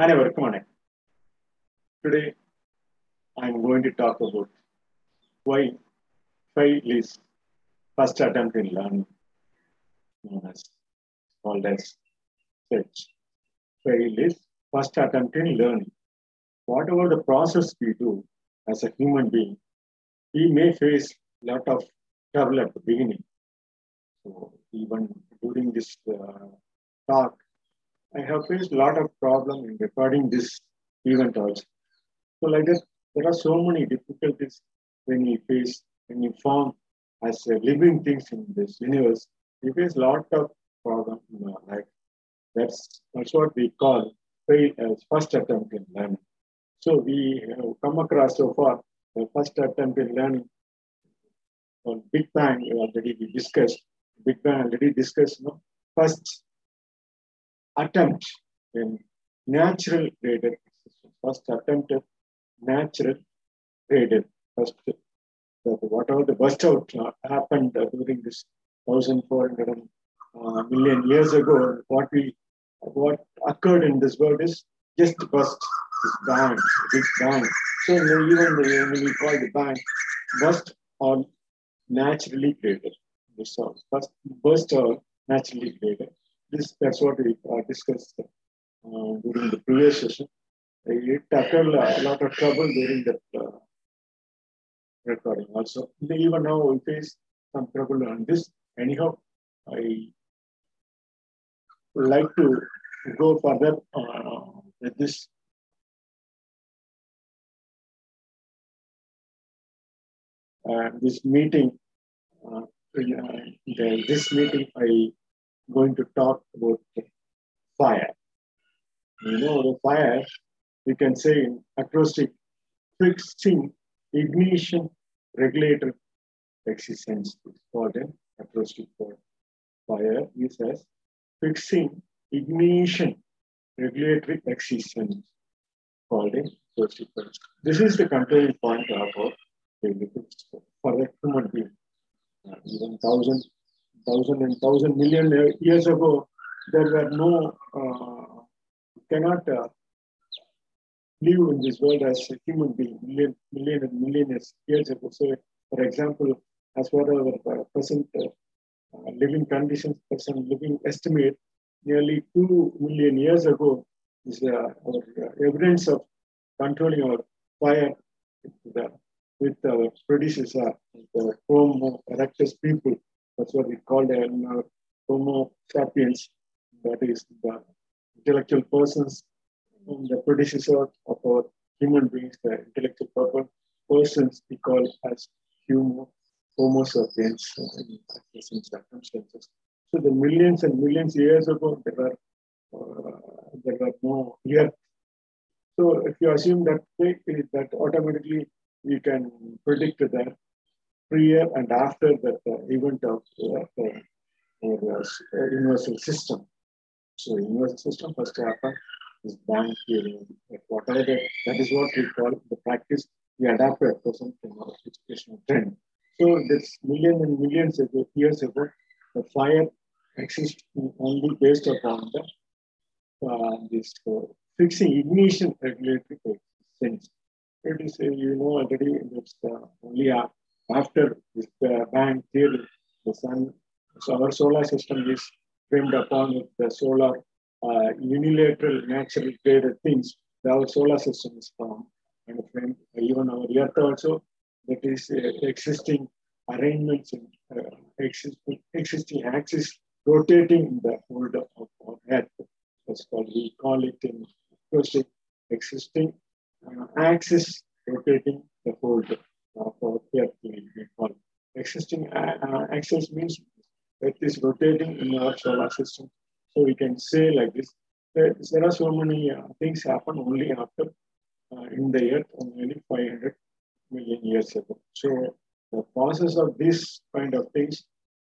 Hi everyone. Today, I'm going to talk about why fail is first attempt in learning, known as called as search. Fail is first attempt in learning. Whatever the process we do as a human being, we may face a lot of trouble at the beginning. So even during this uh, talk, I have faced a lot of problem in recording this event also. So like that, there are so many difficulties when we face, when you form as uh, living things in this universe, we face a lot of problem in our life. That's, that's what we call fail as first attempt in learning. So we have come across so far the first attempt in learning on Big Bang already we discussed. Big Bang already discussed, no? First attempt in natural graded existence. First attempt at natural graded. First, whatever the burst out uh, happened uh, during this 1400 uh, million years ago, what we what occurred in this world is just burst, this bang, big bang. So even when we call the bang, burst or naturally. This uh, first burst or naturally created. This that's what we uh, discussed uh, during the previous session. It occurred a lot of trouble during that uh, recording also. Even now we face some trouble on this. Anyhow, I would like to go further uh, with this. Uh, this meeting, uh, uh, the, this meeting, I going to talk about fire. You know, the fire, we can say in acrostic, fixing ignition regulator existence. Is called an acrostic for fire is as fixing ignition regulatory existence. Called an acrostic for this is the controlling point of our for a human being uh, even thousand thousand and thousand million years ago there were no uh, cannot uh, live in this world as a human being, million, million and million years ago. So, for example, as far as our present uh, uh, living conditions, present living estimate, nearly two million years ago is uh, our evidence of controlling our fire with, the, with our predecessor, the Homo erectus people. That's what we call them uh, Homo sapiens. That is the intellectual persons the predecessor of our human beings, the intellectual persons we call as human, Homo sapiens in present circumstances. So the millions and millions years ago, there were uh, there were no earth. So if you assume that that automatically we can predict that prior and after that uh, event of uh, uh, universal system. So universal system first happened is bang theory, whatever the, that is what we call the practice we adapt a present from our educational trend. So this millions and millions of years ago, the fire exists only based upon the uh, this uh, fixing ignition regulatory sense. It is uh, you know already it's uh, only after this uh, bang theory, the sun, so our solar system is framed upon with the solar uh, unilateral natural created things, our solar system is formed. And when, even our Earth also, that is uh, existing arrangements in uh, existing, existing axis rotating in the fold of, of Earth. That's called, we call it in acrostic existing uh, axis rotating the Earth. We call it. Existing uh, uh, axis means it is rotating in our solar system so we can say like this, there, are so many uh, things happen only after in the earth only 500 million years ago. So the process of this kind of things,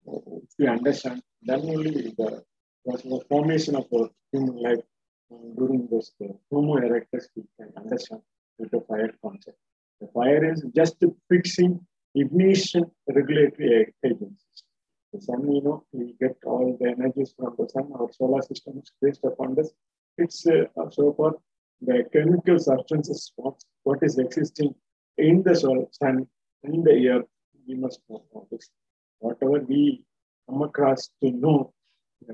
if we understand, then only the, formation of the human life during this uh, Homo erectus, we can understand the fire concept. The fire is just fixing ignition regulatory agencies. The sun, you know, we get all the energies from the sun. Our solar system is based upon this. It's uh, so far the chemical substances, what, what is existing in the soil, sun, in the air, we must know all this. Whatever we come across to know,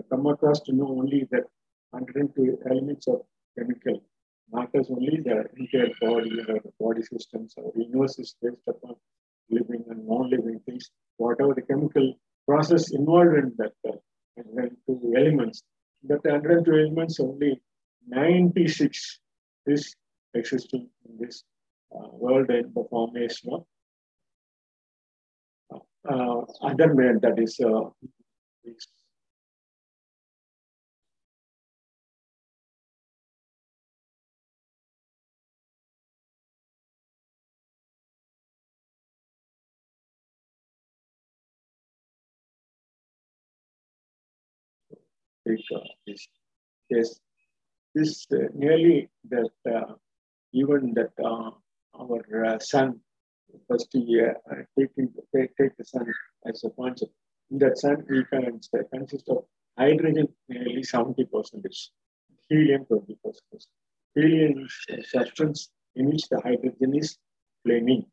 come across to know only that 102 elements of chemical matters only the entire body or the body systems or universe is based upon living and non-living things, whatever the chemical process involved in that uh, 102 elements. That 102 elements only 96 is existing in this uh, world in the formation of uh, other man that is uh, this yes this uh, nearly that uh, even that uh, our uh, sun first year uh, taking take, take the sun as a concept. In that sun we can say consist of hydrogen nearly 70 percentage helium 20 percent helium is substance in which the hydrogen is flaming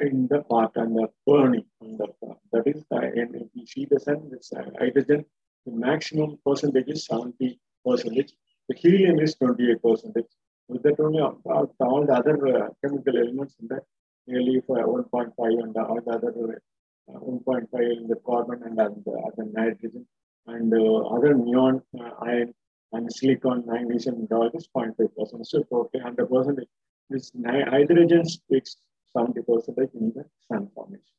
in the part and the burning. On the part. That is, the, and if you see the sun, it's hydrogen the maximum percentage is 70 percentage. The helium is 28 percentage. With that only all the other uh, chemical elements in that nearly 1.5 and all the other uh, 1.5 in the carbon and the nitrogen and uh, other neon uh, iron and silicon, magnesium and all this 0.5 percent. So totally 100 percent. This hydrogen takes 70 percent in the sun formation.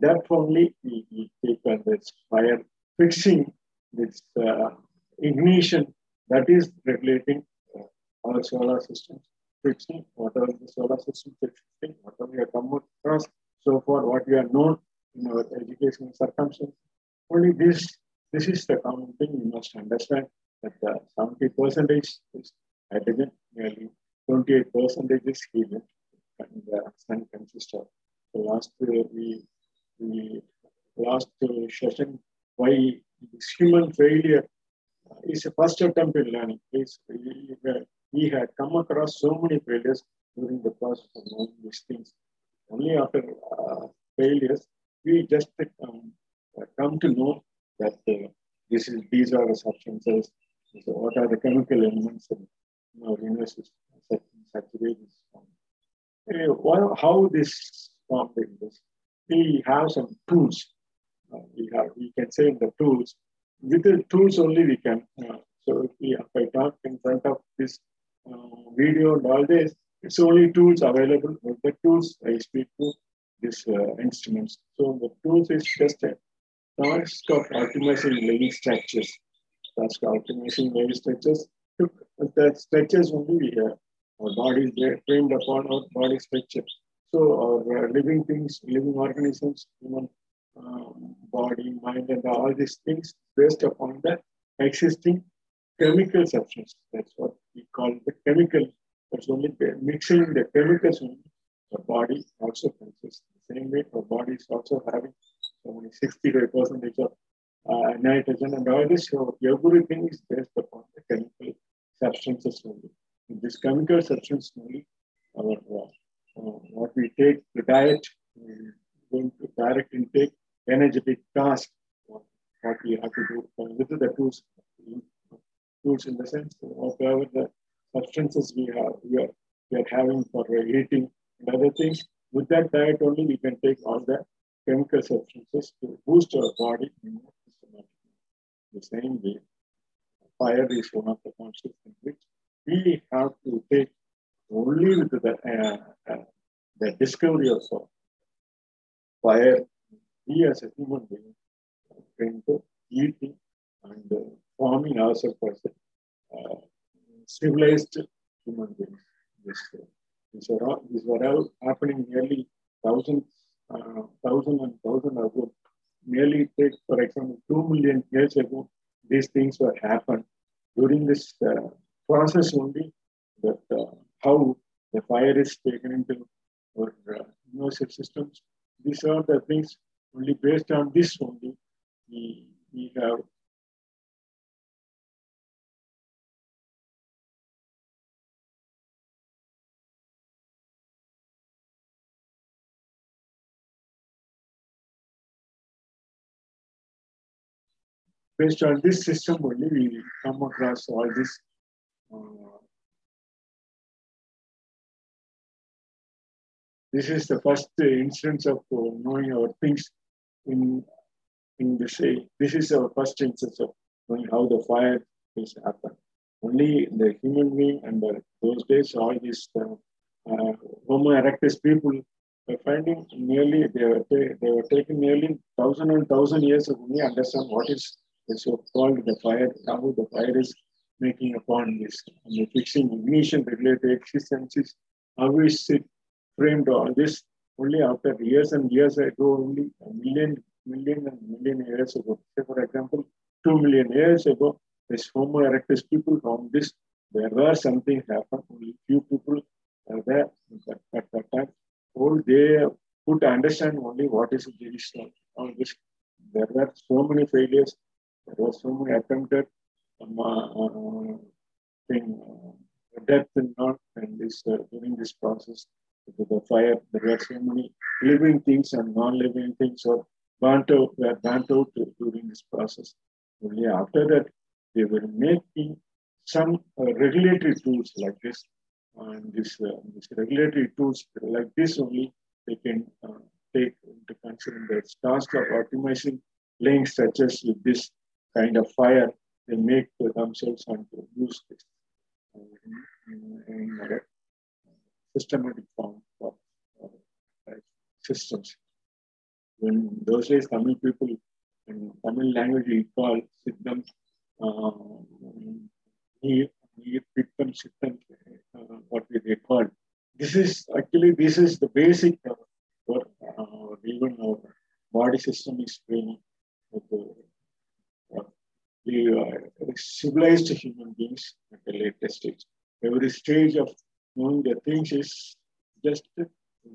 That only we, we take this fire fixing this uh, ignition that is regulating uh, our solar system, fixing whatever the solar system fixing, whatever have come across so far, what we have known in our educational circumstances. Only this, this is the common thing we must understand that the 70 percentage is hydrogen, nearly 28 percentage is helium, and the sun consists of. The last uh, we, we last uh, session why this human failure is a first attempt in learning. we had come across so many failures during the process of learning these things. Only after uh, failures, we just um, come to know that uh, this is these are the substances, what are the chemical elements in such uh, how this formed in this? We have some tools we have, we can say the tools. With the tools only we can. Uh, so if, we, if I talk in front of this uh, video this, it's only tools available. With the tools, I speak to these instruments. So the tools is just a task of optimizing living structures. Task of optimizing living structures. The structures only we have. Our body is framed upon our body structure. So our uh, living things, living organisms, human body, mind, and all these things based upon the existing chemical substance. That's what we call the chemical. That's only mixing the chemicals in the body also consists. The same way, our body is also having only many 65 percentage of uh, nitrogen and all this. So everything is based upon the chemical substances only. In this chemical substance only, our uh, uh, what we take, the diet, going to direct intake, energetic task what we have to do with the tools tools in the sense whatever the substances we have we are, we are having for eating and other things with that diet only we can take all the chemical substances to boost our body. In the same way fire is one of the concepts in which we have to take only with the uh, uh, the discovery of fire we as a human being tend to eating and uh, forming ourselves as a uh, civilized human beings. This, uh, are these were all happening nearly thousands, uh, thousand and thousand ago. Nearly take, for example, two million years ago, these things were happened. During this uh, process only, that uh, how the fire is taken into our uh, nervous systems. These are the things only based on this only, we, we have based on this system only we come across all this uh, this is the first instance of uh, knowing our things in in the say. This is our first instance of knowing how the fire is happened. Only the human being and the, those days, all these uh, uh, Homo erectus people were finding nearly, they were, they were taking nearly thousand and thousand years to only understand what is the so-called the fire, how the fire is making upon this, and fixing ignition regulated existences, how is it framed all this only after years and years ago, only a million, million and million years ago. Say for example, two million years ago, this Homo erectus people found this. There were something happened. Only few people were there at that time. All they could understand only what is Jerusalem. All this. There were so many failures. There was so many attempted um, uh, thing, uh, and not and this uh, during this process the fire. There were so many living things and non-living things or burnt out were burnt out during this process. Only after that they were making some uh, regulatory tools like this. And this, uh, this regulatory tools like this only they can uh, take into consideration the task of optimizing laying structures with this kind of fire. They make themselves and use this in, in, in systematic form of uh, systems. When those days Tamil people in Tamil language we call Siddham Pittam Sittam, uh, what we they call. This is actually this is the basic uh, what uh, even our body system is training. The, uh, the civilized human beings at the latest stage. Every stage of knowing the things is just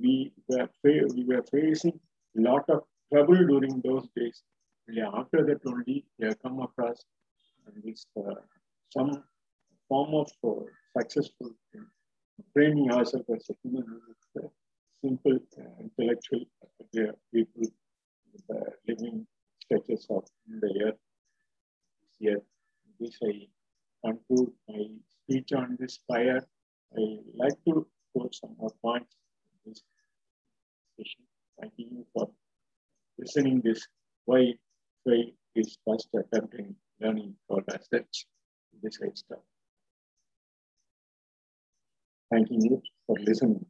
we were we were facing a lot of trouble during those days. Yeah, after that only we have come across this uh, some form of uh, successful training ourselves as a human with uh, simple intellectual people with living stretches of the earth. Here, this I conclude my speech on this fire. I like to quote some more points in this session. Thank you for listening this why why is first attempt in learning for such this stuff. Thank you for listening.